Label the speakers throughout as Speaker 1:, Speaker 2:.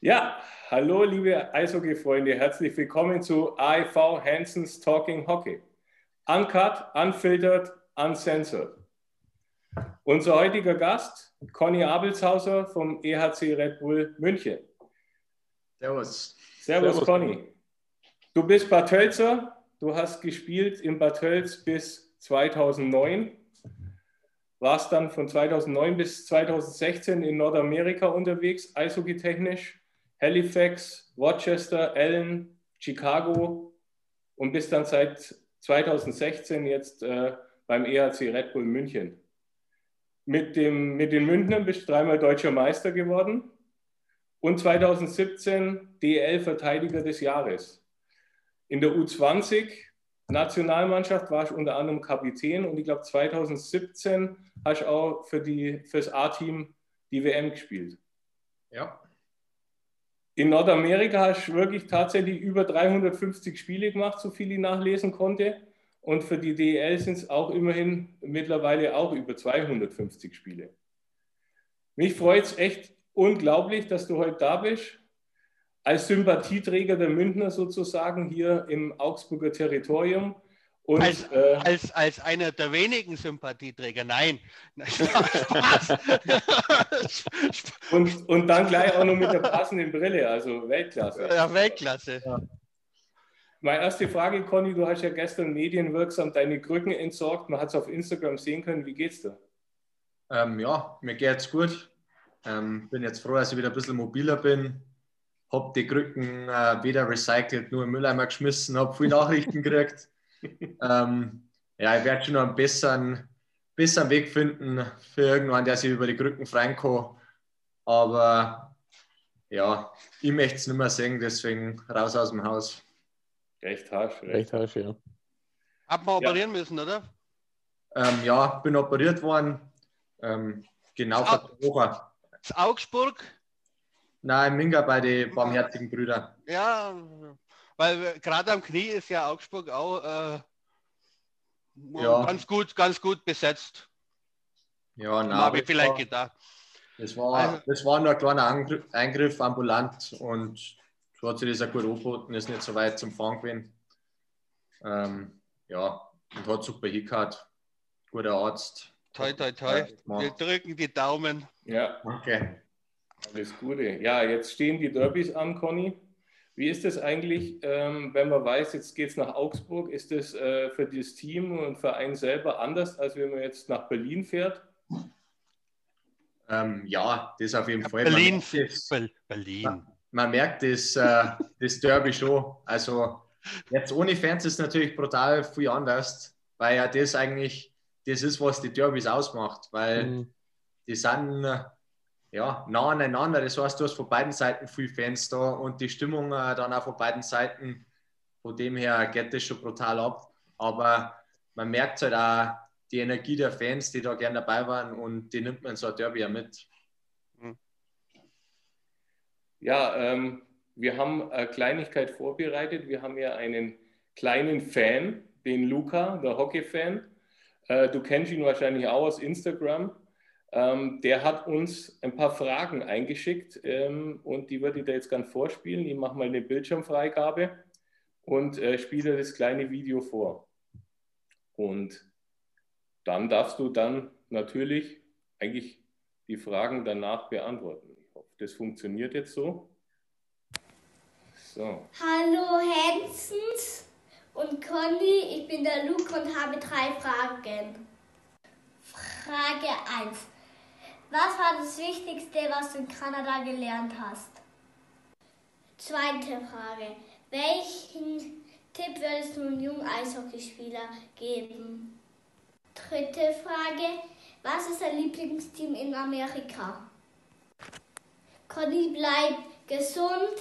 Speaker 1: Ja, hallo liebe Eishockey-Freunde, herzlich willkommen zu AIV Hansons Talking Hockey. Uncut, unfiltered, uncensored. Unser heutiger Gast, Conny Abelshauser vom EHC Red Bull München.
Speaker 2: Servus.
Speaker 1: Servus, Servus. Conny. Du bist Bad Tölzer, du hast gespielt in Bad Tölz bis 2009 warst dann von 2009 bis 2016 in Nordamerika unterwegs, eishockey-technisch, Halifax, Rochester, Allen, Chicago und bist dann seit 2016 jetzt äh, beim EHC Red Bull München. Mit, dem, mit den Münchnern bist du dreimal deutscher Meister geworden und 2017 DL-Verteidiger des Jahres. In der U20 Nationalmannschaft war ich unter anderem Kapitän und ich glaube 2017 hast du auch für, die, für das A-Team die WM gespielt.
Speaker 2: Ja.
Speaker 1: In Nordamerika hast du wirklich tatsächlich über 350 Spiele gemacht, so viel ich nachlesen konnte. Und für die DEL sind es auch immerhin mittlerweile auch über 250 Spiele. Mich freut es echt unglaublich, dass du heute da bist als Sympathieträger der Münchner sozusagen hier im Augsburger Territorium.
Speaker 3: Und, als, äh, als, als einer der wenigen Sympathieträger, nein. Spaß.
Speaker 1: und, und dann gleich auch noch mit der passenden Brille, also Weltklasse.
Speaker 3: Ja, Weltklasse. Ja.
Speaker 1: Meine erste Frage, Conny, du hast ja gestern medienwirksam deine Krücken entsorgt. Man hat es auf Instagram sehen können. Wie geht's dir?
Speaker 2: Ähm, ja, mir geht's gut. Ähm, bin jetzt froh, dass ich wieder ein bisschen mobiler bin habe die Krücken äh, wieder recycelt, nur im Mülleimer geschmissen, habe viele Nachrichten gekriegt. ähm, ja, ich werde schon noch einen besseren, besseren Weg finden für irgendwann, der sich über die Krücken freuen kann. Aber ja, ich möchte es nicht mehr sehen, deswegen raus aus dem Haus.
Speaker 1: Recht harsch.
Speaker 3: Recht, harsch, ja. Hat man operieren ja. müssen, oder?
Speaker 2: Ähm, ja, bin operiert worden. Ähm, genau vor der Woche.
Speaker 3: Augsburg?
Speaker 2: Nein, Minga bei den barmherzigen Brüdern.
Speaker 3: Ja, weil gerade am Knie ist ja Augsburg auch äh, ja. ganz gut, ganz gut besetzt.
Speaker 2: Ja, nein.
Speaker 3: Habe ich vielleicht war, gedacht.
Speaker 2: Das war, also, das war nur ein kleiner Eingriff ambulant und so hat sich das auch gut angeboten, ist nicht so weit zum Fahren gewesen. Ähm, ja, und hat super hingehört. Guter Arzt.
Speaker 3: Toi, toi, toi. Wir drücken die Daumen.
Speaker 1: Ja. Okay. Alles Gute. Ja, jetzt stehen die Derbys an, Conny. Wie ist das eigentlich, ähm, wenn man weiß, jetzt geht es nach Augsburg? Ist das äh, für das Team und für einen selber anders, als wenn man jetzt nach Berlin fährt?
Speaker 2: Ähm, ja, das auf jeden Fall.
Speaker 3: Berlin, man das, Berlin.
Speaker 2: Man, man, merkt das, äh, das Derby schon. Also jetzt ohne Fans ist es natürlich brutal viel anders, weil ja das eigentlich das ist, was die Derbys ausmacht, weil mhm. die sind ja, nah aneinander. Das heißt, du hast von beiden Seiten viel Fans da und die Stimmung äh, dann auch von beiden Seiten. Von dem her geht das schon brutal ab. Aber man merkt halt auch die Energie der Fans, die da gerne dabei waren und die nimmt man so ein Derby ja mit. Hm.
Speaker 1: Ja, ähm, wir haben eine Kleinigkeit vorbereitet. Wir haben ja einen kleinen Fan, den Luca, der Hockey-Fan. Äh, du kennst ihn wahrscheinlich auch aus Instagram. Ähm, der hat uns ein paar Fragen eingeschickt ähm, und die würde ich da jetzt gerne vorspielen. Ich mache mal eine Bildschirmfreigabe und äh, spiele das kleine Video vor. Und dann darfst du dann natürlich eigentlich die Fragen danach beantworten. Ich hoffe, das funktioniert jetzt so.
Speaker 4: So. Hallo Hensens und Conny, ich bin der Luke und habe drei Fragen. Frage 1. Was war das Wichtigste, was du in Kanada gelernt hast? Zweite Frage. Welchen Tipp würdest du einem jungen Eishockeyspieler geben? Dritte Frage. Was ist dein Lieblingsteam in Amerika? Conny, bleib gesund,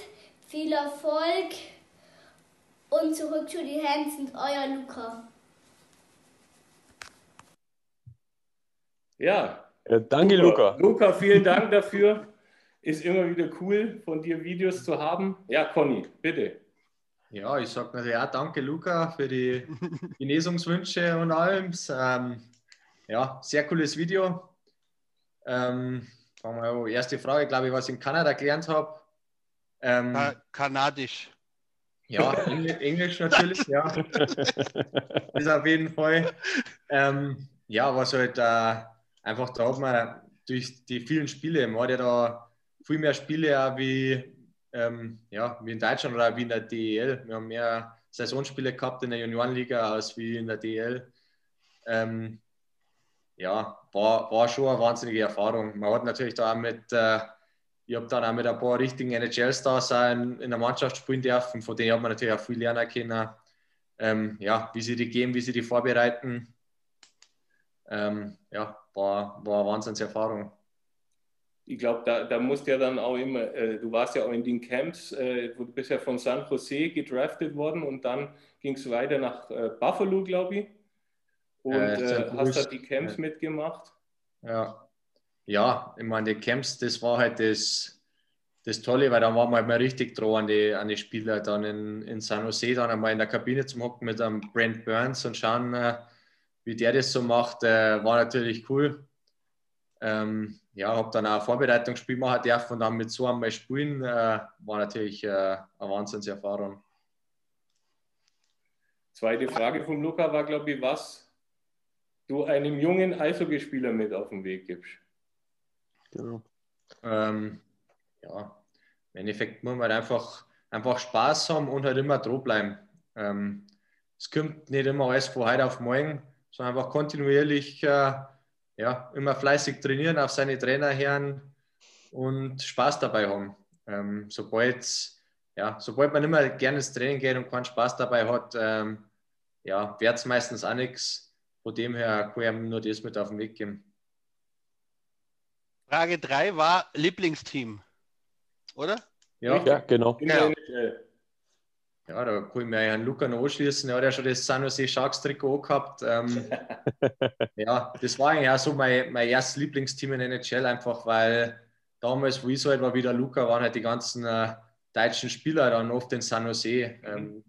Speaker 4: viel Erfolg und zurück zu die Hansen, euer Luca.
Speaker 1: Ja,
Speaker 2: ja, danke, Luca.
Speaker 1: Luca, vielen Dank dafür. Ist immer wieder cool, von dir Videos zu haben. Ja, Conny, bitte.
Speaker 2: Ja, ich sage natürlich auch danke, Luca, für die Genesungswünsche und allem. Ähm, ja, sehr cooles Video. Ähm, fangen wir an. Erste Frage, glaube ich, was ich in Kanada gelernt habe.
Speaker 3: Ähm, Ka Kanadisch.
Speaker 2: Ja, Englisch natürlich, ja. ist auf jeden Fall. Ähm, ja, was halt äh, einfach da hat man durch die vielen Spiele, man hat ja da viel mehr Spiele auch wie, ähm, ja, wie in Deutschland oder wie in der DEL. Wir haben mehr Saisonspiele gehabt in der Juniorenliga als wie in der DEL. Ähm, ja, war, war schon eine wahnsinnige Erfahrung. Man hat natürlich da auch mit, äh, ich habe dann auch mit ein paar richtigen NHL-Stars in, in der Mannschaft spielen dürfen, von denen hat man natürlich auch viel lernen können. Ähm, ja, wie sie die gehen, wie sie die vorbereiten. Ähm, ja, war, war eine Wahnsinnserfahrung.
Speaker 1: Ich glaube, da, da musst du ja dann auch immer, äh, du warst ja auch in den Camps, äh, du bist ja von San Jose gedraftet worden und dann ging es weiter nach äh, Buffalo, glaube ich. Und äh, äh, hast da die Camps mitgemacht?
Speaker 2: Ja. Ja, ich meine, die Camps, das war halt das, das Tolle, weil da waren wir halt mal richtig dran an die, an die Spieler. Dann in, in San Jose, dann einmal in der Kabine zum Hocken mit einem Brent Burns und schauen, äh, wie der das so macht, äh, war natürlich cool. Ähm, ja, habe dann auch ein Vorbereitungsspiel machen dürfen und dann mit so einmal spielen, äh, war natürlich äh, eine Wahnsinnserfahrung.
Speaker 1: Zweite Frage von Luca war, glaube ich, was du einem jungen Eishockeyspieler mit auf den Weg gibst.
Speaker 2: Genau. Ähm, ja, im Endeffekt muss man halt einfach, einfach Spaß haben und halt immer droh bleiben. Ähm, es kommt nicht immer alles von heute auf morgen, sondern einfach kontinuierlich äh, ja, immer fleißig trainieren, auf seine Trainer hören und Spaß dabei haben. Ähm, sobald, ja, sobald man immer gerne ins Training geht und keinen Spaß dabei hat, ähm, ja, wird es meistens auch nichts von dem her kann ich nur das mit auf den Weg geben.
Speaker 3: Frage 3 war Lieblingsteam, oder?
Speaker 5: Ja, ja genau. genau.
Speaker 2: Ja, da kann ich mir Herrn Luca noch anschließen. Er hat ja schon das San Jose Sharks Trikot gehabt. Ähm, ja, das war eigentlich auch so mein, mein erstes Lieblingsteam in NHL, einfach weil damals, wo ich so alt war wie der Luca, waren halt die ganzen äh, deutschen Spieler dann oft in San Jose. Ähm,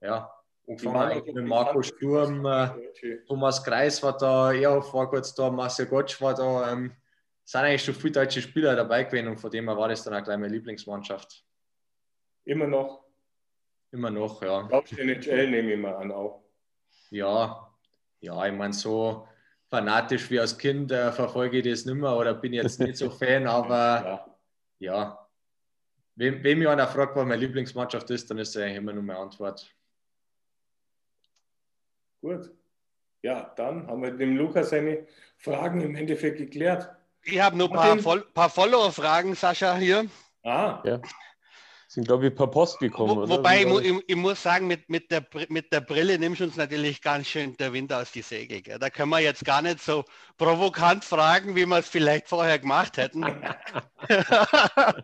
Speaker 2: ja, Angefangen mit Marco Sturm, äh, Thomas Kreis war da, Erhoff war kurz da, Marcel Gottsch war da. Ähm, sind eigentlich schon viele deutsche Spieler dabei gewesen und von dem her war das dann auch gleich meine Lieblingsmannschaft.
Speaker 1: Immer noch?
Speaker 2: Immer noch, ja.
Speaker 1: Glaubst du NHL nehme ich mal an auch?
Speaker 2: Ja, ja, ich meine, so fanatisch wie als Kind äh, verfolge ich das nicht mehr oder bin jetzt nicht so Fan, aber ja. ja. Wem, wem mich einer fragt, was meine Lieblingsmannschaft ist, dann ist das eigentlich immer nur meine Antwort.
Speaker 1: Gut. Ja, dann haben wir dem Lukas seine Fragen im Endeffekt geklärt.
Speaker 3: Ich habe nur ein paar, Fol paar Follower-Fragen, Sascha, hier.
Speaker 5: Ah. Ja. Sind, glaube ich, per Post gekommen.
Speaker 3: Wo, wobei, ich, ich, ich, muss sagen, mit, mit, der, mit der Brille nimmst du uns natürlich ganz schön der Wind aus die Segel. Gell? Da können wir jetzt gar nicht so provokant fragen, wie wir es vielleicht vorher gemacht hätten.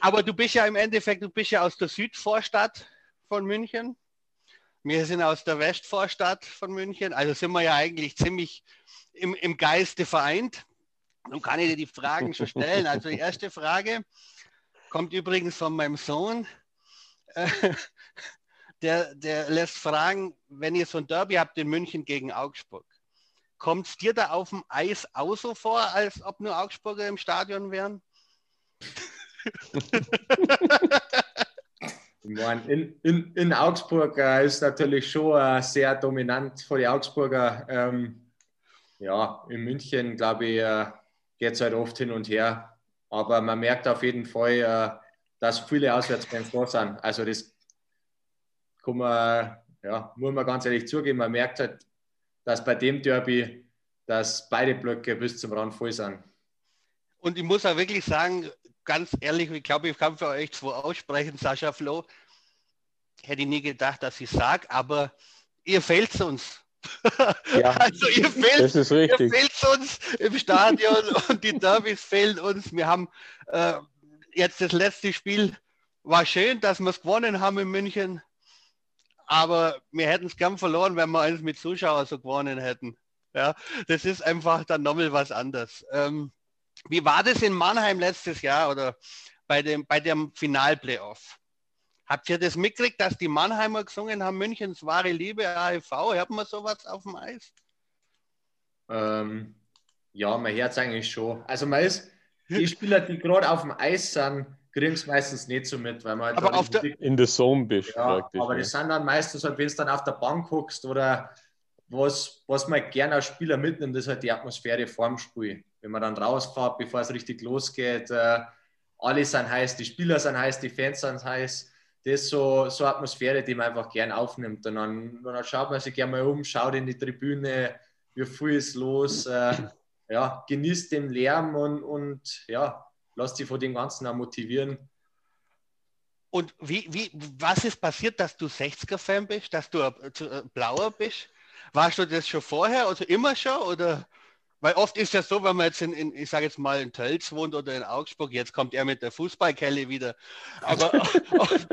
Speaker 3: Aber du bist ja im Endeffekt, du bist ja aus der Südvorstadt von München. Wir sind aus der Westvorstadt von München, also sind wir ja eigentlich ziemlich im, im Geiste vereint. Nun kann ich dir die Fragen schon stellen. Also die erste Frage kommt übrigens von meinem Sohn. Der, der lässt fragen, wenn ihr so ein Derby habt in München gegen Augsburg, kommt es dir da auf dem Eis auch so vor, als ob nur Augsburger im Stadion wären?
Speaker 2: in, in, in Augsburg äh, ist natürlich schon äh, sehr dominant für die Augsburger. Ähm, ja, in München, glaube ich, äh, geht es halt oft hin und her. Aber man merkt auf jeden Fall, äh, dass viele Auswärtsfans da sind. Also das kann man, ja, muss man ganz ehrlich zugeben, man merkt halt, dass bei dem Derby, dass beide Blöcke bis zum Rand voll sind.
Speaker 3: Und ich muss auch wirklich sagen, ganz ehrlich, ich glaube, ich kann für euch zwei aussprechen, Sascha Flo. Hätte ich nie gedacht, dass ich sage, aber ihr fehlt uns.
Speaker 5: Ja, also ihr fehlt, das ist richtig.
Speaker 3: ihr fehlt uns im Stadion und die Derbys fehlen uns. Wir haben äh, jetzt das letzte Spiel, war schön, dass wir es gewonnen haben in München, aber wir hätten es gern verloren, wenn wir eins mit Zuschauern so gewonnen hätten. Ja, das ist einfach dann nochmal was anderes. Ähm, wie war das in Mannheim letztes Jahr oder bei dem, bei dem Finalplayoff? Habt ihr das mitgekriegt, dass die Mannheimer gesungen haben, Münchens wahre Liebe, AFV? Hört man sowas auf dem Eis?
Speaker 2: Ähm, ja, man hört es eigentlich schon. Also man ist, die Spieler, die gerade auf dem Eis sind, kriegen es meistens nicht so mit, weil man halt
Speaker 3: Aber auf der,
Speaker 5: in der Zone bist,
Speaker 2: ja,
Speaker 5: praktisch.
Speaker 2: aber
Speaker 5: ja.
Speaker 2: das sind dann meistens halt, wenn du dann auf der Bank guckst oder was, was man gerne als Spieler mitnimmt, ist halt die Atmosphäre vorm Spiel. Wenn man dann rausfährt, bevor es richtig losgeht, äh, alle sind heiß, die Spieler sind heiß, die Fans sind heiß. Das ist so, so eine Atmosphäre, die man einfach gern aufnimmt. Und dann, dann schaut man sich gerne mal um, schaut in die Tribüne, wie viel ist los, äh, ja, genießt den Lärm und, und ja, lasst sich von dem Ganzen auch motivieren.
Speaker 3: Und wie, wie, was ist passiert, dass du 60er-Fan bist, dass du äh, blauer bist? Warst du das schon vorher, also immer schon? Oder? Weil oft ist ja so, wenn man jetzt in, in ich sage jetzt mal in Tölz wohnt oder in Augsburg, jetzt kommt er mit der Fußballkelle wieder. Aber oft,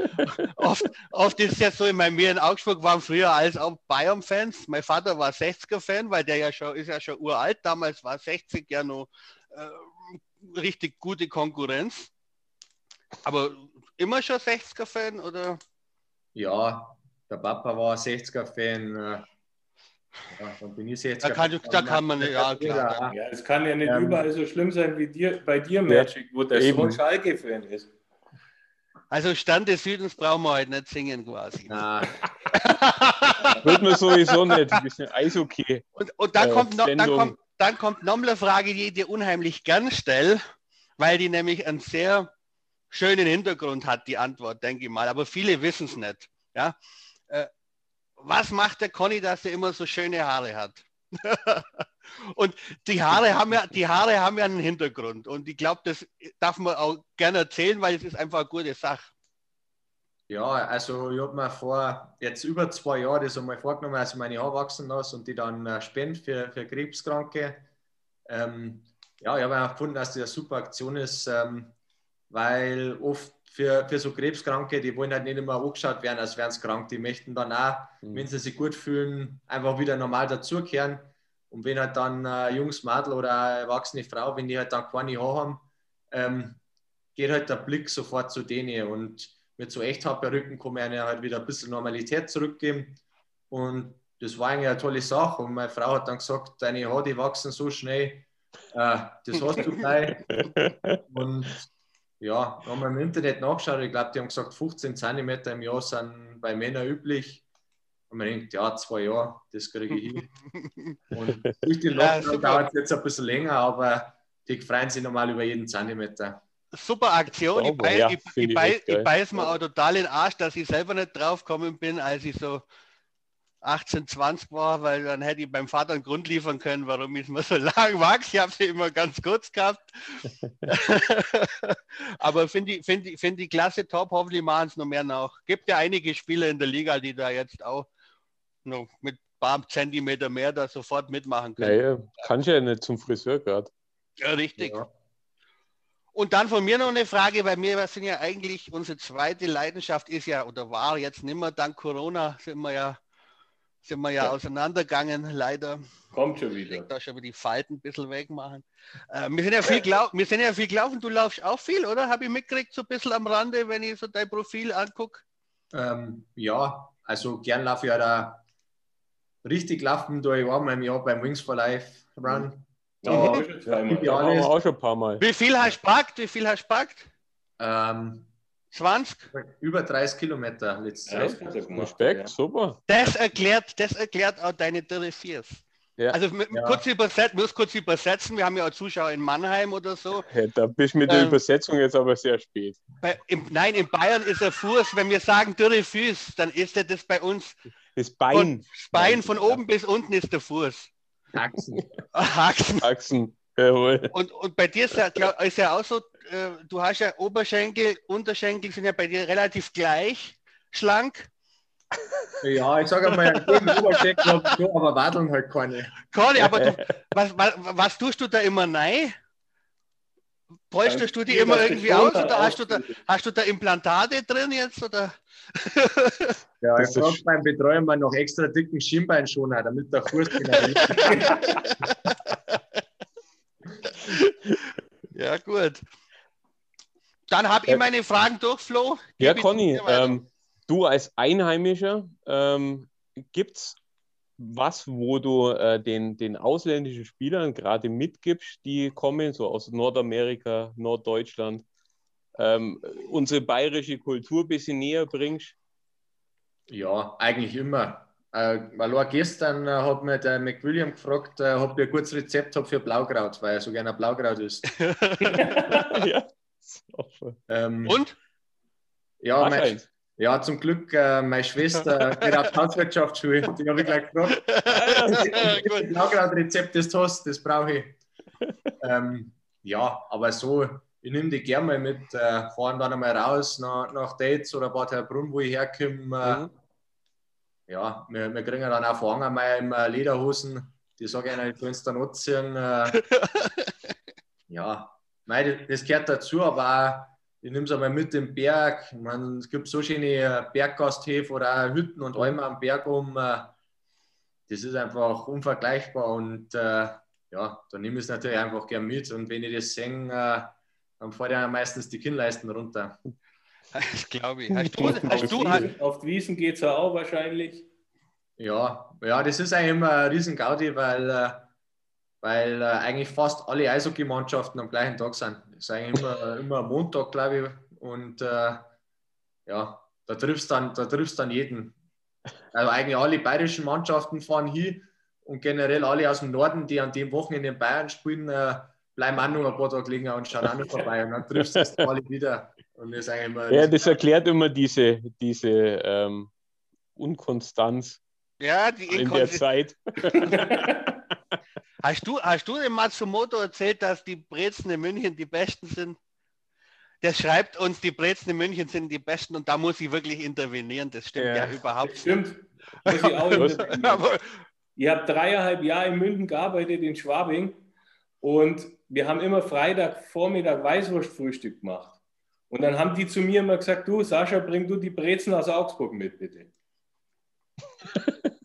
Speaker 3: oft, oft ist es ja so, ich meine, wir in Augsburg waren früher als auch Bayern-Fans. Mein Vater war 60er-Fan, weil der ja schon, ist ja schon uralt. Damals war 60 ja noch äh, richtig gute Konkurrenz. Aber immer schon 60er-Fan oder?
Speaker 2: Ja, der Papa war 60er-Fan. äh, Ja, dann bin ich 60er.
Speaker 3: Da kann, da kann man, ja klar.
Speaker 1: Ja, es kann ja nicht
Speaker 2: Ähm,
Speaker 1: überall so schlimm sein wie dir, bei dir, Magic, wo der
Speaker 5: eben.
Speaker 1: Sohn Schalke-Fan ist.
Speaker 3: Also Stand des Südens brauchen wir heute nicht singen quasi.
Speaker 2: Na,
Speaker 5: Wird man sowieso nicht. Ein bisschen Eishockey.
Speaker 3: Und, und dann,
Speaker 5: Äh,
Speaker 3: kommt noch, dann, kommt, dann kommt noch eine Frage, die ich dir unheimlich gern stelle, weil die nämlich einen sehr schönen Hintergrund hat, die Antwort, denke ich mal. Aber viele wissen es nicht. Ja? Äh, was macht der Conny, dass er immer so schöne Haare hat? und die Haare haben ja, die Haare haben ja einen Hintergrund. Und ich glaube, das darf man auch gerne erzählen, weil es ist einfach eine gute Sache.
Speaker 2: ja, also ich habe mir vor jetzt über zwei Jahren das einmal vorgenommen, dass ich meine Haare wachsen lasse und die dann äh, spende für, für Krebskranke. Ähm, ja, ich habe einfach gefunden, dass das eine super Aktion ist, ähm, weil oft für, für so Krebskranke, die wollen halt nicht immer angeschaut werden, als wären sie krank. Die möchten dann auch,
Speaker 5: Mhm.
Speaker 2: wenn sie sich gut fühlen, einfach wieder normal dazukehren. Und wenn halt dann ein junges Mädel oder eine erwachsene Frau, wenn die halt dann keine Haare haben, ähm, geht halt der Blick sofort zu denen. Und mit so Echthaarperücken kann man ihnen halt wieder ein bisschen Normalität zurückgeben. Und das war eigentlich eine tolle Sache. Und meine Frau hat dann gesagt, deine Haare, die wachsen so schnell, äh, das hast du gleich. Und ja, haben wir im Internet nachgeschaut. Ich glaube, die haben gesagt, 15 cm im Jahr sind bei Männern üblich. Und man denkt, ja, zwei Jahre, das kriege ich hin. Und durch den Lockdown
Speaker 3: super.
Speaker 2: dauert es jetzt ein bisschen länger, aber die freuen sich normal über jeden Zentimeter.
Speaker 3: Super Aktion. Ich,
Speaker 5: Sauber,
Speaker 3: beiß,
Speaker 5: ja,
Speaker 3: ich, ich,
Speaker 5: ich
Speaker 3: beiß, ich beiß mir auch total in den Arsch, dass ich selber nicht drauf gekommen bin, als ich so 18, 20 war, weil dann hätte ich beim Vater einen Grund liefern können, warum ich es mir so lang wachse. Ich habe sie immer ganz kurz gehabt. Aber finde ich, find ich, find ich klasse, top. Hoffentlich machen es noch mehr nach. Gibt ja einige Spieler in der Liga, die da jetzt auch noch mit ein paar Zentimeter mehr da sofort mitmachen können.
Speaker 5: Naja, kannst ja nicht zum Friseur gerade.
Speaker 3: Ja, richtig.
Speaker 2: Ja.
Speaker 3: Und dann von mir noch eine Frage, weil wir sind ja eigentlich, unsere zweite Leidenschaft ist ja, oder war jetzt nimmer, dank Corona sind wir ja, sind wir ja,
Speaker 1: Ja.
Speaker 3: auseinandergegangen, leider.
Speaker 1: Kommt schon
Speaker 3: Ich
Speaker 1: wieder.
Speaker 3: da schon wieder die Falten ein bisschen wegmachen. Äh, wir, sind ja viel wir sind ja viel gelaufen, du laufst auch viel, oder? Habe ich mitgekriegt, so ein bisschen am Rande, wenn ich so dein Profil angucke.
Speaker 2: Ähm, ja, also gern laufe ich ja da richtig laufen durch ich einmal im Jahr beim Wings for Life Run.
Speaker 1: Ja, auch schon zweimal.
Speaker 2: Ja,
Speaker 5: auch schon ein paar Mal.
Speaker 3: Wie viel hast du packt? Wie viel hast du packt?
Speaker 2: Ähm,
Speaker 3: 20?
Speaker 2: über 30 Kilometer letztes
Speaker 1: Ja,
Speaker 2: Jahr.
Speaker 1: das
Speaker 5: Respekt,
Speaker 1: ja.
Speaker 5: super.
Speaker 3: Das erklärt, das erklärt auch deine Dürre Viers.
Speaker 5: Ja.
Speaker 3: Also
Speaker 2: Ja.
Speaker 3: kurz übersetzen, muss kurz übersetzen. Wir haben ja auch Zuschauer in Mannheim oder so.
Speaker 5: Ja, da bist du mit der
Speaker 3: Ähm.
Speaker 5: Übersetzung jetzt aber sehr spät.
Speaker 3: Bei, im, nein, in Bayern ist er Fuß. Wenn wir sagen dürre Füß, dann ist er das bei uns.
Speaker 5: Das
Speaker 3: Von
Speaker 5: Bein,
Speaker 3: Bein von oben bis unten ist der Fuß.
Speaker 2: Achsen.
Speaker 3: Haxen.
Speaker 5: Achsen. Jawohl.
Speaker 3: Und, und bei dir ist ja, glaub, ist ja auch so, äh, du hast ja Oberschenkel, Unterschenkel sind ja bei dir relativ gleich schlank.
Speaker 2: Ja, ich sage mal, Oberschenkel habe ich aber Wadeln halt keine.
Speaker 3: Conny, aber du, was, was, was tust du da immer nein? Bräuchtest du die immer irgendwie aus oder hast du, da, hast du da Implantate drin jetzt? Oder?
Speaker 2: Ja,
Speaker 5: Das
Speaker 2: ich frage beim Betreuer mal noch extra dicken Schienbeinschoner, damit der Fuß genau
Speaker 3: Ja, gut. Dann habe ich
Speaker 5: Ja.
Speaker 3: meine Fragen durch, Flo.
Speaker 5: Ja,
Speaker 3: Gib ich
Speaker 5: Conny, ähm, du als Einheimischer, ähm, gibt es was, wo du äh, den, den ausländischen Spielern gerade mitgibst, die kommen, so aus Nordamerika, Norddeutschland, ähm, unsere bayerische Kultur ein bisschen näher bringst?
Speaker 2: Ja, eigentlich immer. Äh, weil auch gestern äh, hat mir der McWilliam gefragt, äh, ob ich ein gutes Rezept habe für Blaukraut, weil er so gerne Blaukraut isst.
Speaker 5: ja.
Speaker 2: Ähm,
Speaker 3: Und?
Speaker 2: Ja, mein, ja, zum Glück, äh, meine Schwester geht auf Hauswirtschaftsschule. Die habe ich gleich gefragt. das Blaukraut-Rezept, das du hast, das brauche ich. Ähm, ja, aber so, ich nehme die gerne mal mit, äh, fahren dann einmal raus nach, nach Dates oder Bad Heilbrunn, wo ich herkomme. Äh, mhm. Ja, wir, wir kriegen dann auch Fahrer mal in äh, Lederhosen. Die sage ich ihnen, ich es dann anziehen. Äh, ja, mei, das gehört dazu, aber auch ich nehme es einmal mit im Berg. Meine, es gibt so schöne äh, Berggasthöfe oder auch Hütten und Almen am Berg um. Äh, das ist einfach unvergleichbar und äh, ja, da nehme ich es natürlich einfach gern mit. Und wenn ich das sehe, äh, dann fahre ich meistens die Kinnleisten runter.
Speaker 3: Das glaube ich. Hast du, hast du,
Speaker 1: hast auf die Wiesen geht es ja auch wahrscheinlich.
Speaker 2: Ja, ja, das ist eigentlich immer ein riesen Gaudi, weil, äh, weil äh, eigentlich fast alle Eishockey-Mannschaften am gleichen Tag sind. Das ist eigentlich immer, immer Montag, glaube ich. Und äh, ja, da triffst du dann, da triffst dann jeden. Also eigentlich alle bayerischen Mannschaften fahren hin und generell alle aus dem Norden, die an dem Wochenende in Bayern spielen, äh, bleiben auch noch ein paar Tage liegen und schauen auch noch vorbei. Und dann triffst du das alle wieder. Und das ist eigentlich immer
Speaker 5: ja, das erklärt immer diese, diese ähm, Unkonstanz
Speaker 3: ja, die
Speaker 5: in der Zeit.
Speaker 3: hast, du, hast du dem Matsumoto erzählt, dass die Brezen in München die besten sind? Der schreibt uns, die Brezen in München sind die besten und da muss ich wirklich intervenieren. Das stimmt ja, ja überhaupt
Speaker 1: das stimmt. Auch Aber, ich habe dreieinhalb Jahre in München gearbeitet, in Schwabing. Und wir haben immer Freitag Vormittag Weißwurstfrühstück gemacht. Und dann haben die zu mir immer gesagt, du Sascha, bring du die Brezen aus Augsburg mit, bitte.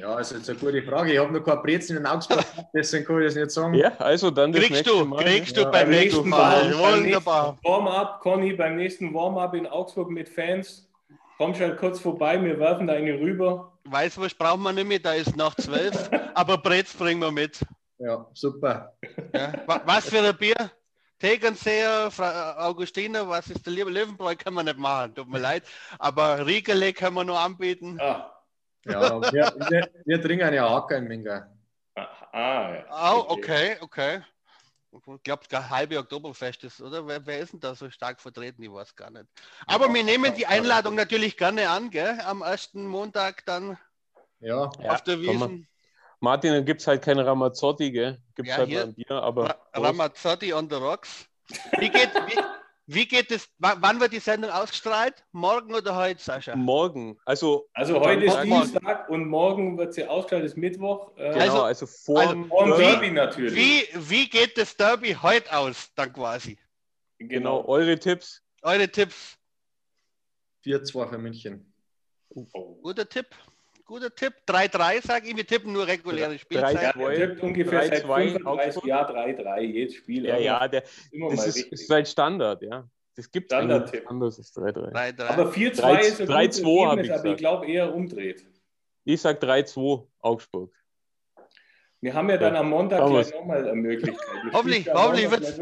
Speaker 2: Ja, also jetzt eine gute Frage. Ich habe noch keine Brezen in Augsburg, deswegen kann ich das nicht sagen.
Speaker 5: Ja, also dann
Speaker 3: das kriegst du, Mal. Kriegst ja. du beim nächsten Mal.
Speaker 1: Wunderbar. Warm-up, Conny, beim nächsten Warm-up in Augsburg mit Fans. Komm schon kurz vorbei, wir werfen da eine rüber.
Speaker 3: Weißwurst brauchen wir nicht mehr, da ist nach zwölf, aber Brez bringen wir mit.
Speaker 2: Ja, super.
Speaker 3: Ja. Was für ein Bier? Tegernseher, Frau Augustiner, was ist der liebe Löwenbräu, kann man nicht machen, tut mir leid. Aber Riegele können wir nur anbieten.
Speaker 2: Ah. Ja, wir, wir, wir trinken ja auch kein Minga.
Speaker 3: Ah, ah, ja. Oh, okay, okay. Ich glaube, das halbe Oktoberfest ist, oder? Wer, wer, ist denn da so stark vertreten? Ich weiß gar nicht. Aber ja, wir nehmen die Einladung natürlich gerne an, gell? Am ersten Montag dann
Speaker 2: ja.
Speaker 3: auf der Wiesen.
Speaker 5: Martin, dann gibt es halt keine Ramazzotti, gell? Gibt es ja, halt ein Bier, aber.
Speaker 3: Ramazzotti on the rocks. Wie geht, wie, wie geht es, wann wird die Sendung ausgestrahlt? Morgen oder heute, Sascha?
Speaker 5: Morgen. Also,
Speaker 1: also heute ist Dienstag und morgen wird sie ausgestrahlt, ist Mittwoch.
Speaker 5: Äh, genau, also, also vor also,
Speaker 3: dem Derby natürlich. Wie, wie geht das Derby heute aus, dann quasi?
Speaker 5: Genau, eure Tipps.
Speaker 3: Eure Tipps.
Speaker 2: 4-2 für München.
Speaker 3: Oh. Guter Tipp guter Tipp. 3-3, sage ich. Wir tippen nur reguläre Spielzeit.
Speaker 1: Ja, der tippt ungefähr 3, seit 35 Jahren 3-3 jedes Spiel.
Speaker 5: Ja, ja, der, das ist, ist sein Standard, ja. Das gibt
Speaker 1: es
Speaker 5: anders als 3-3.
Speaker 1: Aber 4-2 ist ein 3, gutes Ergebnis, ich aber ich glaube eher umdreht.
Speaker 5: Ich sage 3-2 Augsburg.
Speaker 1: Wir haben ja dann am Montag gleich nochmal eine Möglichkeit.
Speaker 3: hoffentlich hoffentlich wird es.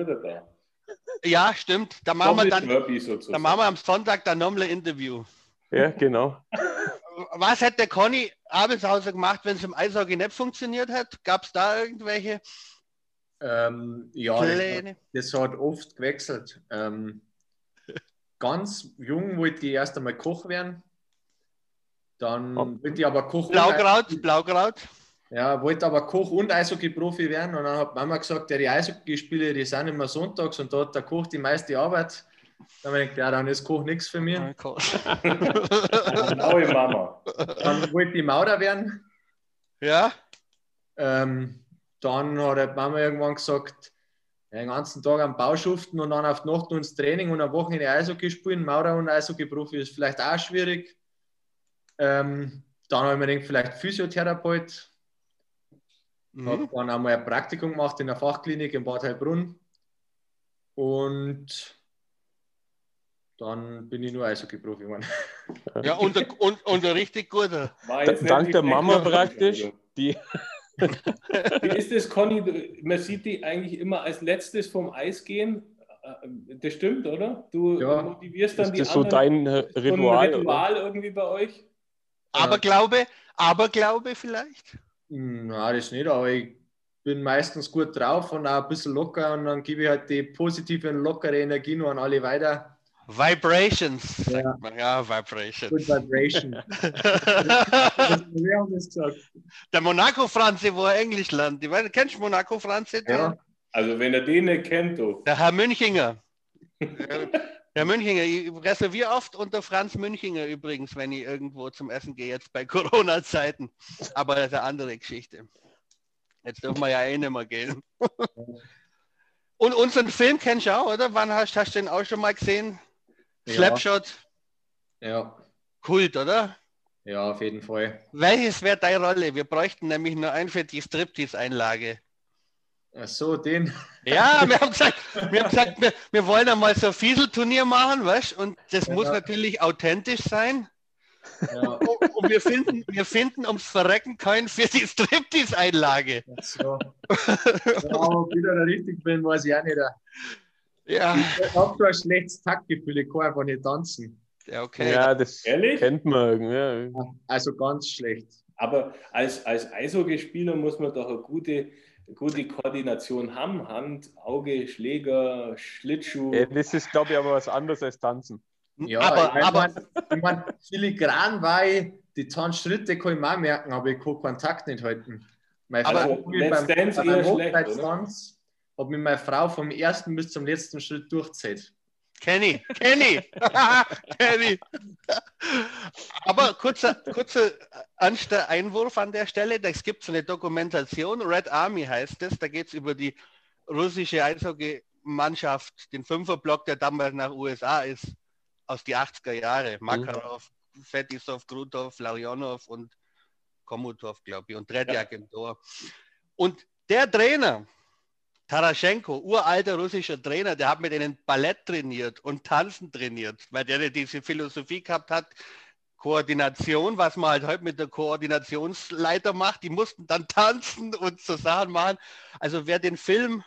Speaker 3: Ja, stimmt. Da machen, wir dann, da machen wir am Sonntag dann nochmal ein Interview.
Speaker 5: Ja, genau.
Speaker 3: was hätte der Conny Abelshauser gemacht, wenn es im Eishockey nicht funktioniert hat? Gab es da irgendwelche
Speaker 2: ähm, ja, Pläne? Das, das, hat oft gewechselt. Ähm, ganz jung wollte ich erst einmal Koch werden. Dann wollte ich aber Koch.
Speaker 3: Blaukraut, Blaukraut.
Speaker 2: Ja, wollte aber Koch und Eishockey-Profi werden. Und dann hat Mama gesagt, ja, die Eishockeyspiele, die sind immer sonntags und da hat der Koch die meiste Arbeit. Dann habe ich gedacht, ja, dann ist Koch nichts für mich.
Speaker 1: Genaue Mama.
Speaker 2: Dann wollte ich Maurer werden.
Speaker 3: Ja.
Speaker 2: Ähm, dann hat die Mama irgendwann gesagt, ja, den ganzen Tag am Bau schuften und dann auf die Nacht ins Training und am Wochenende Eishockey spielen. Maurer und Eishockey-Profi ist vielleicht auch schwierig. Ähm, dann habe ich mir gedacht, vielleicht Physiotherapeut. Mhm. Habe dann einmal ein Praktikum gemacht in der Fachklinik in Bad Heilbrunn. Und dann bin ich nur Eishockey-Profi geworden.
Speaker 3: Ja, und, der- und, und ein richtig guter.
Speaker 5: Dank der Mama praktisch,
Speaker 1: Entscheidung.
Speaker 5: die
Speaker 1: Wie ist es, Conny? Man sieht die eigentlich immer als letztes vom Eis gehen. Äh, Das stimmt, oder? Du
Speaker 2: Ja.
Speaker 1: motivierst dann
Speaker 5: ist
Speaker 1: die
Speaker 5: das so
Speaker 1: anderen.
Speaker 5: dein
Speaker 1: Ist so ein
Speaker 5: Ritual? oder?
Speaker 1: Ritual irgendwie bei euch?
Speaker 3: Aber Glaube, aber Glaube vielleicht?
Speaker 2: Na, das nicht, aber ich bin meistens gut drauf und auch ein bisschen locker und dann gebe ich halt die positive und lockere Energie nur an alle weiter.
Speaker 3: Vibrations, sagt
Speaker 2: Ja.
Speaker 3: man. Ja, Vibrations.
Speaker 2: Good Vibration.
Speaker 3: Der Monaco-Franze, wo er Englisch lernt. Die, kennst du Monaco-Franze? Der,
Speaker 2: Ja.
Speaker 1: Also wenn er den nicht kennt, du.
Speaker 3: der Herr Münchinger. Der Münchinger, ich reserviere oft unter Franz Münchinger übrigens, wenn ich irgendwo zum Essen gehe, jetzt bei Corona-Zeiten. Aber das ist eine andere Geschichte. Jetzt dürfen wir ja eh nicht mehr gehen. Und unseren Film kennst du auch, oder? Wann hast, hast du den auch schon mal gesehen?
Speaker 2: Ja.
Speaker 3: Slapshot,
Speaker 2: Ja.
Speaker 3: Kult, oder?
Speaker 2: ja, auf jeden Fall.
Speaker 3: Welches wäre deine Rolle? Wir bräuchten nämlich nur einen für die Striptease-Einlage.
Speaker 2: Ach so, den.
Speaker 3: Ja, wir haben gesagt, wir, haben gesagt wir, wir wollen einmal so ein Fieselturnier machen, weißt Und das
Speaker 2: Ja.
Speaker 3: muss natürlich authentisch sein.
Speaker 2: Ja.
Speaker 3: Und und wir finden, wir finden ums Verrecken keinen für die Striptease-Einlage.
Speaker 2: Ach so. Ja, aber ob ich da der richtig bin, weiß ich auch nicht.
Speaker 3: Ja,
Speaker 2: Ich habe so ein schlechtes Taktgefühl, ich kann einfach nicht tanzen.
Speaker 3: ja, okay.
Speaker 5: Ja, das
Speaker 1: Ehrlich?
Speaker 5: kennt man. Ja.
Speaker 2: Also ganz schlecht.
Speaker 1: Aber als, als Eishockeyspieler muss man doch eine gute, gute Koordination haben. Hand, Auge, Schläger, Schlittschuh.
Speaker 5: Ja, das ist, glaube ich, aber was anderes als Tanzen.
Speaker 2: Ja,
Speaker 3: aber,
Speaker 2: ich
Speaker 3: aber,
Speaker 2: mein, ich mein, filigran war ich, die Tanzschritte kann ich mir auch merken, aber ich kann Kontakt nicht halten. Meine
Speaker 3: Aber
Speaker 1: Let's
Speaker 2: beim,
Speaker 1: Dance
Speaker 2: beim
Speaker 1: eher schlecht,
Speaker 2: hat mir meine Frau vom ersten bis zum letzten Schritt durchzählt.
Speaker 3: Kenny, Kenny, Kenny. Aber kurzer, kurzer ernster Einwurf an der Stelle. Es gibt so eine Dokumentation, Red Army heißt es. Da geht es über die russische Eishockey-Mannschaft, den Fünferblock, der damals nach USA ist, aus die 80er Jahre. Makarov, Fetisov, Krutov, Larionov und Komutov, glaube ich, und Tretjak im Tor. Und der Trainer, Taraschenko, uralter russischer Trainer, der hat mit denen Ballett trainiert und Tanzen trainiert, weil der diese Philosophie gehabt hat, Koordination, was man halt heute mit der Koordinationsleiter macht, die mussten dann tanzen und so Sachen machen. Also wer den Film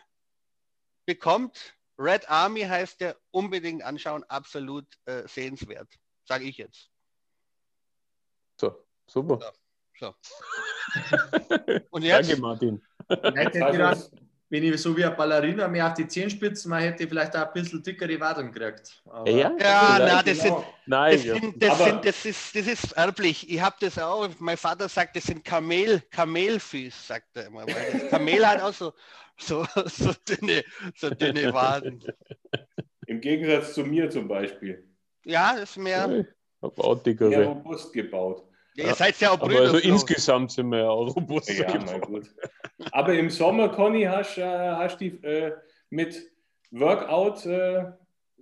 Speaker 3: bekommt, Red Army heißt der, unbedingt anschauen, absolut äh, sehenswert, sage ich jetzt.
Speaker 5: So, super.
Speaker 3: So. Und jetzt,
Speaker 5: Danke, Martin.
Speaker 2: Wenn ich so wie eine Ballerina mehr auf die Zehenspitzen mache, hätte ich vielleicht auch ein bisschen dickere Wadeln gekriegt. Aber
Speaker 5: Ja?
Speaker 3: ja, na, das sind,
Speaker 1: genau.
Speaker 5: Nein,
Speaker 3: Das,
Speaker 5: ja.
Speaker 3: sind, das, sind, das, ist, das ist erblich. Ich habe das auch. Mein Vater sagt, das sind Kamel, Kamelfüß, sagt er immer. Weil das Kamel hat auch so, so, so, dünne, so dünne Waden.
Speaker 1: Im Gegensatz zu mir zum Beispiel.
Speaker 3: Ja, das ist mehr.
Speaker 5: Ich hab auch dickere.
Speaker 1: robust gebaut.
Speaker 3: Ja, ihr seid ja auch Brüder.
Speaker 5: also insgesamt sind wir ja auch robust.
Speaker 1: Ja, na gut. Aber im Sommer, Conny, hast du äh, hast die äh, mit Workout äh,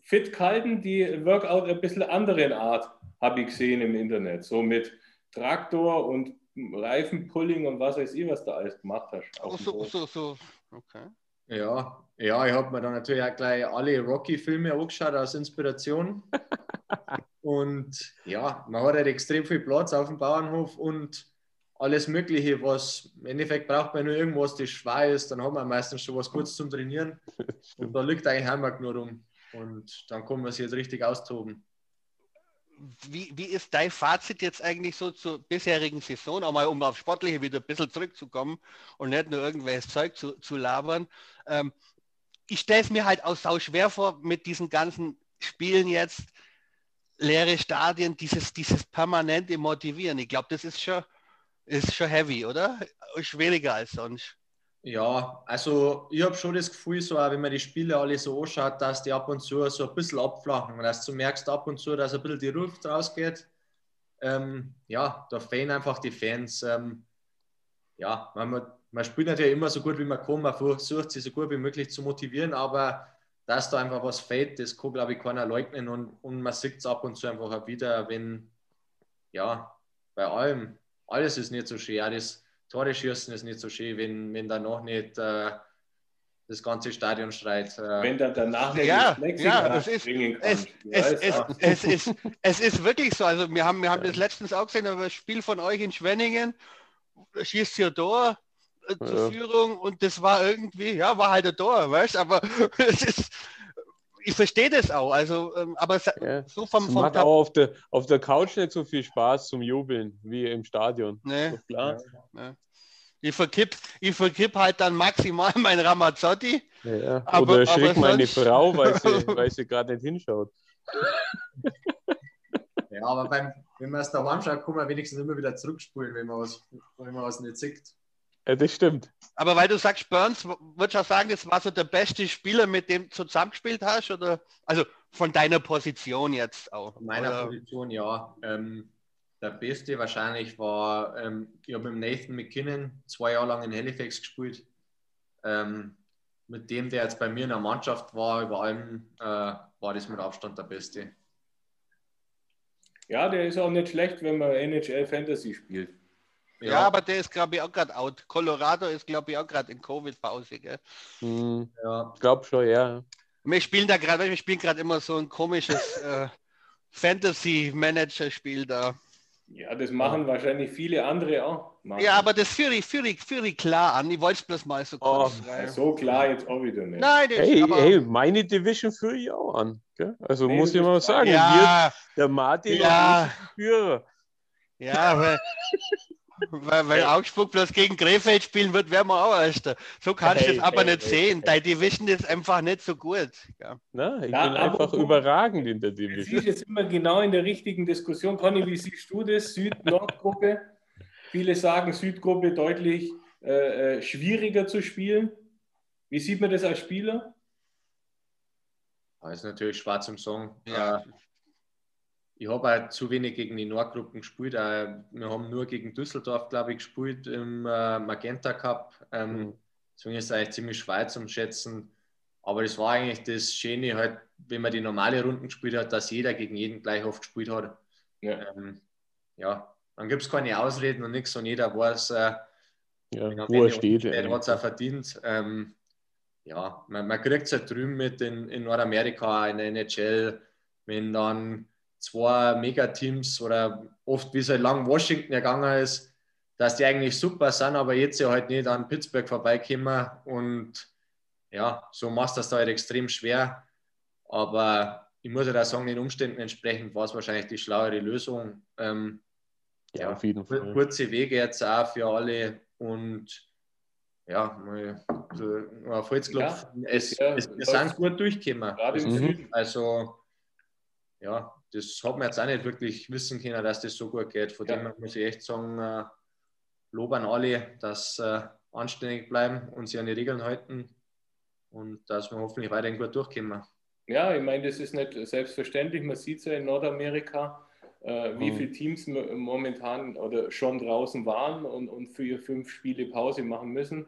Speaker 1: fit gehalten, die Workout ein bisschen anderen Art, habe ich gesehen im Internet. So mit Traktor und Reifenpulling und was weiß ich, was du alles gemacht hast.
Speaker 3: Oh, so, so, so. Okay.
Speaker 2: Ja, ja, ich habe mir dann natürlich auch gleich alle Rocky-Filme angeschaut aus Inspiration. und ja, man hat halt extrem viel Platz auf dem Bauernhof und alles Mögliche, was im Endeffekt braucht man nur irgendwas, das schwer ist, dann haben wir meistens schon was kurz zum Trainieren. Und da liegt eigentlich Heimat nur rum. Und dann kann man sich jetzt richtig austoben.
Speaker 3: Wie, wie ist dein Fazit jetzt eigentlich so zur bisherigen Saison, auch mal um auf Sportliche wieder ein bisschen zurückzukommen und nicht nur irgendwelches Zeug zu, zu labern? Ähm, ich stelle es mir halt auch sau schwer vor mit diesen ganzen Spielen jetzt, leere Stadien, dieses, dieses permanente Motivieren. Ich glaube, das ist schon, ist schon heavy, oder? Schwieriger als sonst.
Speaker 2: Ja, also ich habe schon das Gefühl, so wenn man die Spiele alle so anschaut, dass die ab und zu so ein bisschen abflachen, dass du merkst ab und zu, dass ein bisschen die Luft rausgeht. Ähm, ja, da fehlen einfach die Fans. Ähm, ja, man, man spielt natürlich immer so gut wie man kann, man versucht sie so gut wie möglich zu motivieren, aber dass da einfach was fehlt, das kann glaube ich keiner leugnen und, und man sieht es ab und zu einfach auch wieder, wenn, ja, bei allem, alles ist nicht so auch das Tore schießen ist nicht so schön, wenn, wenn da noch nicht äh, das ganze Stadion schreit. Äh,
Speaker 1: Wenn dann danach
Speaker 3: Ja,
Speaker 1: das
Speaker 3: ja,
Speaker 1: Plexiglas
Speaker 3: es ist-
Speaker 1: bringen
Speaker 3: Es.
Speaker 1: Du
Speaker 3: es, es,
Speaker 1: ja.
Speaker 3: es, ist, es ist wirklich so. Also wir haben, wir haben das letztens auch gesehen, aber das Spiel von euch in Schwenningen, schießt ihr Tor äh, zur
Speaker 5: Ja.
Speaker 3: Führung und das war irgendwie, ja, war halt ein Tor, weißt aber es ist, ich verstehe das auch. Also, ähm, aber es-
Speaker 5: Ja.
Speaker 3: so vom, vom
Speaker 5: macht auch auf der, auf der Couch nicht so viel Spaß zum Jubeln wie im Stadion.
Speaker 3: ne,
Speaker 5: Ist klar.
Speaker 3: ich verkipp, ich verkipp halt dann maximal mein Ramazzotti.
Speaker 5: Ja, ja.
Speaker 3: Aber-
Speaker 5: Oder
Speaker 3: aber
Speaker 5: meine
Speaker 3: sonst-
Speaker 5: Frau, weil sie, weil sie gerade nicht hinschaut.
Speaker 2: ja, aber beim, wenn man es daheim schaut, kann man wenigstens immer wieder zurückspulen, wenn man was, wenn man was nicht sieht.
Speaker 5: Ja, das stimmt.
Speaker 3: Aber weil du sagst, Burns, würdest du auch sagen, das war so der beste Spieler, mit dem du zusammengespielt hast? Oder also von deiner Position jetzt auch?
Speaker 2: Von meiner
Speaker 3: oder?
Speaker 2: Position, ja. Ähm, der beste wahrscheinlich war, ähm, ich habe mit Nathan McKinnon zwei Jahre lang in Halifax gespielt. Ähm, mit dem, der jetzt bei mir in der Mannschaft war, über allem äh, war das mit Abstand der Beste.
Speaker 1: ja, der ist auch nicht schlecht, wenn man NHL Fantasy spielt.
Speaker 3: Ja, aber der ist, glaube ich, auch gerade out. Colorado ist, glaube ich, auch gerade in Covid-Pause. gell?
Speaker 5: Hm,
Speaker 2: ja,
Speaker 5: ich glaube schon, ja.
Speaker 3: Wir spielen da gerade, wir spielen gerade immer so ein komisches äh, Fantasy-Manager-Spiel da.
Speaker 1: Ja, das machen wahrscheinlich viele andere auch. Martin.
Speaker 3: Ja, aber das führe ich, führe ich, führe ich klar an. Ich wollte es bloß mal so kurz
Speaker 5: Oh.
Speaker 1: So klar jetzt auch wieder nicht.
Speaker 3: Nein, das
Speaker 5: Hey,
Speaker 3: aber,
Speaker 5: hey, meine Division führe ich auch an. Gell? Also
Speaker 1: Nee,
Speaker 5: muss ich mal sagen, wir,
Speaker 3: ja,
Speaker 5: der Martin
Speaker 3: Ja.
Speaker 5: die Führer.
Speaker 3: ja, weil, weil, weil Augsburg bloß gegen Krefeld spielen wird, wären wir auch Erster. So kannst du
Speaker 5: Hey,
Speaker 3: es aber
Speaker 5: hey,
Speaker 3: nicht
Speaker 5: hey,
Speaker 3: sehen.
Speaker 5: hey.
Speaker 3: Deine Division ist einfach nicht so gut. Ja.
Speaker 5: Na, ich
Speaker 1: Ja,
Speaker 5: bin einfach überragend in der
Speaker 1: Sie
Speaker 5: Division.
Speaker 1: ist jetzt immer genau in der richtigen Diskussion. Conny, wie siehst du das? Süd-Nord-Gruppe. Viele sagen, Südgruppe deutlich äh, äh, schwieriger zu spielen. Wie sieht man das als Spieler?
Speaker 2: das ist natürlich schwarz im Song.
Speaker 3: Ja.
Speaker 2: Ich habe halt zu wenig gegen die Nordgruppen gespielt. Wir haben nur gegen Düsseldorf, glaube ich, gespielt im äh, Magenta Cup. Ähm,
Speaker 5: Mhm.
Speaker 2: Deswegen ist es eigentlich ziemlich schwer zum Schätzen. Aber das war eigentlich das Schöne, halt, wenn man die normale Runden gespielt hat, dass jeder gegen jeden gleich oft gespielt hat.
Speaker 1: Ja.
Speaker 2: Ähm, ja, dann gibt es keine Ausreden und nichts und jeder weiß, äh,
Speaker 5: Ja, wo er steht.
Speaker 2: Der
Speaker 5: ja.
Speaker 2: hat es auch verdient. Ähm, ja, man, man kriegt es halt drüben mit in, in Nordamerika, in der NHL, wenn dann zwei Megateams oder oft wie es halt lang Washington gegangen ist, dass die eigentlich super sind, aber jetzt ja halt nicht an Pittsburgh vorbeikommen und ja, so machst du das da halt extrem schwer. Aber ich muss ja da sagen, den Umständen entsprechend war es wahrscheinlich die schlauere Lösung. Ähm,
Speaker 5: Ja, auf jeden Fall.
Speaker 2: kurze Wege jetzt auch für alle und ja, mal so auf Holz klopfen. es,
Speaker 1: ja,
Speaker 2: es, wir sind gut durchgekommen.
Speaker 1: Gerade im
Speaker 5: Mhm.
Speaker 1: Süden.
Speaker 2: Also ja, das hat man jetzt auch nicht wirklich wissen können, dass das so gut geht. Von
Speaker 1: Ja.
Speaker 2: dem her muss ich echt sagen, äh, Lob an alle, dass äh, anständig bleiben und sich an die Regeln halten und dass wir hoffentlich weiterhin gut durchkommen.
Speaker 1: Ja, ich meine, das ist nicht selbstverständlich. Man sieht es ja in Nordamerika, äh, wie
Speaker 5: Mhm.
Speaker 1: viele Teams mo- momentan oder schon draußen waren und, und für fünf Spiele Pause machen müssen.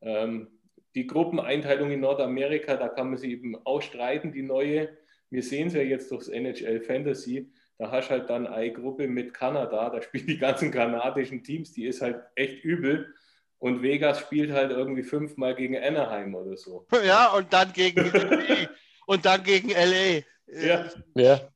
Speaker 1: Ähm, die Gruppeneinteilung in Nordamerika, da kann man sich eben ausstreiten, die neue. Wir sehen es ja jetzt durchs NHL Fantasy. Da hast du halt dann eine Gruppe mit Kanada, da spielen die ganzen kanadischen Teams, die ist halt echt übel. Und Vegas spielt halt irgendwie fünfmal gegen Anaheim oder so.
Speaker 3: ja, und dann gegen und dann gegen LA.
Speaker 1: Ja.
Speaker 5: Ja,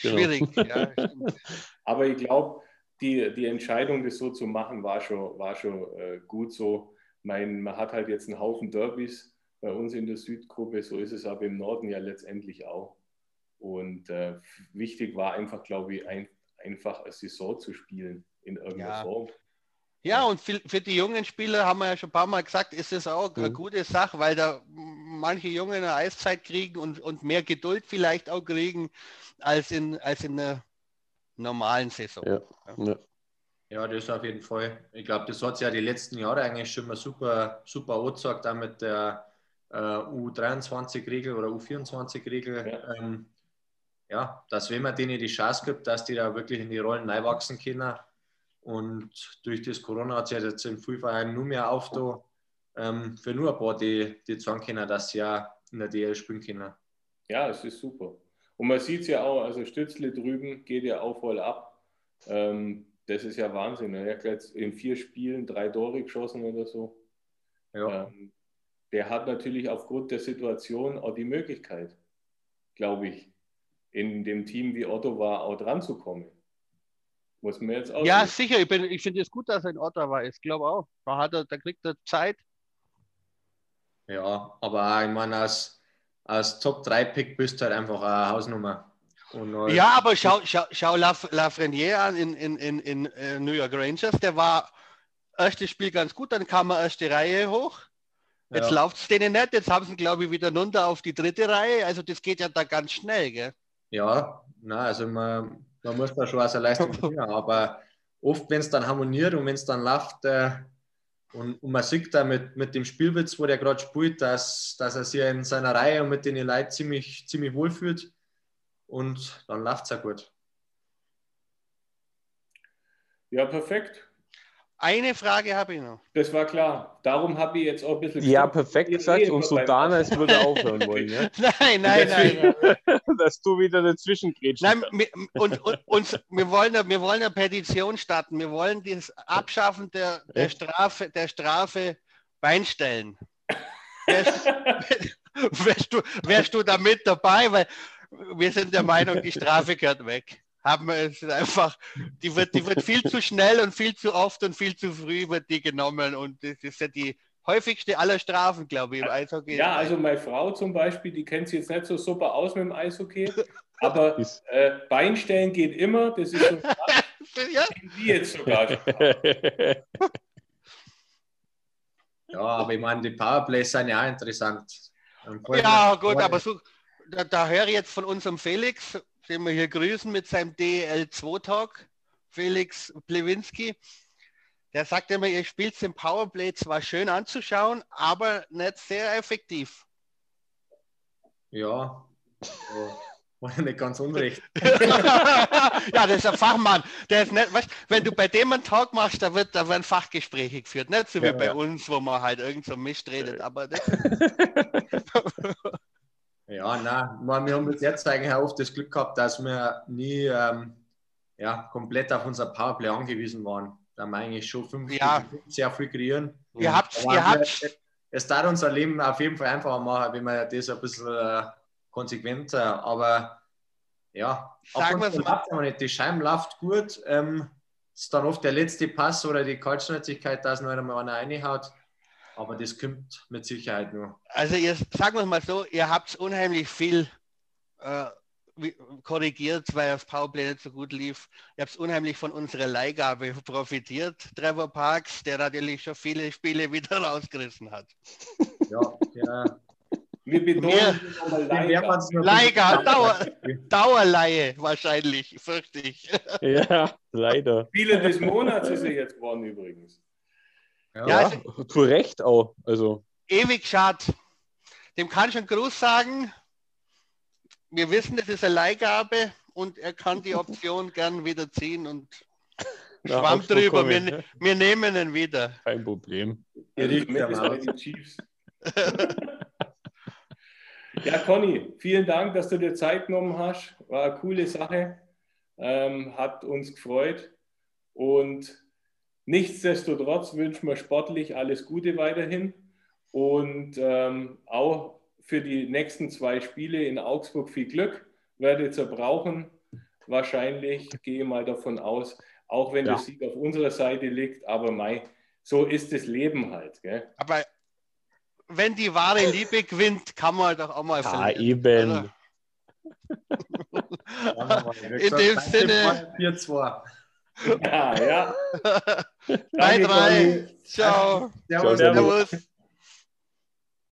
Speaker 5: Genau.
Speaker 3: Schwierig. Ja.
Speaker 1: Aber ich glaube, die, die Entscheidung, das so zu machen, war schon, war schon äh, gut so. Mein, man hat halt jetzt einen Haufen Derbys bei uns in der Südgruppe, so ist es aber im Norden ja letztendlich auch. Und äh, wichtig war einfach, glaube ich, ein, einfach eine Saison zu spielen in irgendeiner
Speaker 3: Ja.
Speaker 1: Form.
Speaker 3: Ja, und für, für die jungen Spieler haben wir ja schon ein paar Mal gesagt, ist es auch eine
Speaker 5: Mhm.
Speaker 3: gute Sache, weil da manche Jungen eine Eiszeit kriegen und, und mehr Geduld vielleicht auch kriegen als in, als in einer normalen Saison.
Speaker 5: Ja. ja.
Speaker 2: Ja, das auf jeden Fall. Ich glaube, das hat sich ja die letzten Jahre eigentlich schon mal super, super angezeigt, auch mit der äh, U23-Regel oder U24-Regel.
Speaker 1: Ja.
Speaker 2: Ähm, ja, dass wenn man denen die Chance gibt, dass die da wirklich in die Rollen wachsen können. Und durch das Corona hat sich jetzt in vielen Vereinen nur mehr auf da, ähm, für nur ein paar, die, die sagen können, dass sie ja in der DL spielen können.
Speaker 1: Ja, es ist super. Und man sieht es ja auch, also Stützle drüben geht ja auch voll ab. Ähm, das ist ja Wahnsinn. ne? Er hat jetzt in vier Spielen drei Tore geschossen oder so.
Speaker 2: Ja,
Speaker 1: Ähm, der hat natürlich aufgrund der Situation auch die Möglichkeit, glaube ich, in dem Team wie Otto war, auch dran zu kommen. Muss man jetzt auch.
Speaker 3: Ja, sicher. Ich, ich finde es gut, dass er in Ottawa ist. Ich glaube auch. Da, hat er, da kriegt er Zeit.
Speaker 2: Ja, aber ich meine, als, als Top-3-Pick bist du halt einfach eine Hausnummer.
Speaker 3: Und, ja, aber schau, schau, schau Lafreniere an in, in, in, in äh, New York Rangers. Der war erstes Spiel ganz gut, dann kam er erste Reihe hoch. Jetzt ja. läuft es denen nicht. Jetzt haben sie, glaube ich, wieder runter auf die dritte Reihe. Also das geht ja da ganz schnell, gell?
Speaker 2: Ja, na, also man, man muss da schon aus der Leistung bringen, aber oft, wenn es dann harmoniert und wenn es dann läuft, äh, und, und, man sieht da mit, mit dem Spielwitz, wo der gerade spielt, dass, dass er sich in seiner Reihe und mit den Leuten ziemlich, ziemlich wohl fühlt. Und dann läuft es ja gut.
Speaker 1: Ja, perfekt.
Speaker 3: Eine Frage habe ich noch.
Speaker 1: Das war klar. Darum habe ich jetzt auch ein bisschen.
Speaker 5: Ja, perfekt gesagt. Und so Dana, es würde aufhören wollen. Ja?
Speaker 3: nein, nein, nein.
Speaker 5: Dass du wieder dazwischen grätschst.
Speaker 3: Nein, und, und, und wir, wollen, wir wollen eine Petition starten. Wir wollen das Abschaffen der, der, Strafe, der Strafe Beinstellen. Wärst, wärst, du, wärst du da mit dabei? Weil wir sind der Meinung, die Strafe gehört weg haben wir es einfach, die wird, die wird viel zu schnell und viel zu oft und viel zu früh wird die genommen und das ist ja die häufigste aller Strafen, glaube ich, im Eishockey.
Speaker 1: Ja, also meine Frau zum Beispiel, die kennt sich jetzt nicht so super aus mit dem Eishockey, aber äh, Beinstellen geht immer, das ist so ja. die jetzt sogar
Speaker 2: Ja, aber ich meine, die Powerplays sind ja auch interessant.
Speaker 3: Ja, gut, aber so, da, da höre ich jetzt von unserem Felix, den wir hier grüßen mit seinem DL2-Talk, Felix Plewinski. Der sagt immer, ihr spielt den Powerplay zwar schön anzuschauen, aber nicht sehr effektiv.
Speaker 2: Ja, war nicht ganz unrecht.
Speaker 3: ja, das ist ein Fachmann. Der ist nicht, weißt, wenn du bei dem einen Talk machst, da, wird, da werden Fachgespräche geführt. Nicht so wie ja, bei ja. uns, wo man halt irgend so Mist redet. Aber das
Speaker 2: Ja, nein, wir haben bis jetzt eigentlich auch oft das Glück gehabt, dass wir nie ähm, ja, komplett auf unser Powerplay angewiesen waren. Da haben wir eigentlich schon fünf
Speaker 3: ja.
Speaker 2: sehr viel kreieren.
Speaker 3: Ihr habt, ihr habt.
Speaker 2: Es darf unser Leben auf jeden Fall einfacher machen, wenn wir das ein bisschen äh, konsequenter, aber ja,
Speaker 3: Sagen wir
Speaker 2: mal. Nicht. Die Scheiben läuft gut. Ähm, ist dann oft der letzte Pass oder die Kaltschnäuzigkeit, dass noch einmal einer reinhaut. Aber das kommt mit Sicherheit nur.
Speaker 3: Also ihr, sagen wir mal so, ihr habt unheimlich viel äh, korrigiert, weil das Powerplay nicht so gut lief. Ihr habt unheimlich von unserer Leihgabe profitiert, Trevor Parks, der natürlich schon viele Spiele wieder rausgerissen hat.
Speaker 2: Ja, ja.
Speaker 3: Wir betonen Leihgabe, Dauer, Dauerleihe wahrscheinlich, fürchte ich.
Speaker 5: Ja, leider.
Speaker 1: Viele des Monats ist er jetzt geworden übrigens.
Speaker 5: Ja, ja also, zu Recht auch. Also.
Speaker 3: Ewig schad. Dem kann ich einen Gruß sagen. Wir wissen, das ist eine Leihgabe und er kann die Option gern wieder ziehen und Na, schwamm drüber. Wir, ne? wir, nehmen ihn wieder.
Speaker 5: Kein Problem.
Speaker 1: ja, Conny, vielen Dank, dass du dir Zeit genommen hast. War eine coole Sache. Ähm, hat uns gefreut. Und Nichtsdestotrotz wünschen wir sportlich alles Gute weiterhin und ähm, auch für die nächsten zwei Spiele in Augsburg viel Glück. Werdet ihr brauchen. Wahrscheinlich gehe mal davon aus, auch wenn ja. der Sieg auf unserer Seite liegt, aber Mai, so ist das Leben halt. Gell?
Speaker 3: Aber wenn die wahre Liebe gewinnt, kann man doch auch mal
Speaker 5: verlieren. Ja, eben.
Speaker 3: In dem Sinne.
Speaker 2: 4-2.
Speaker 1: Ja, ja.
Speaker 3: 3-3. Ciao.
Speaker 2: Servus. Servus.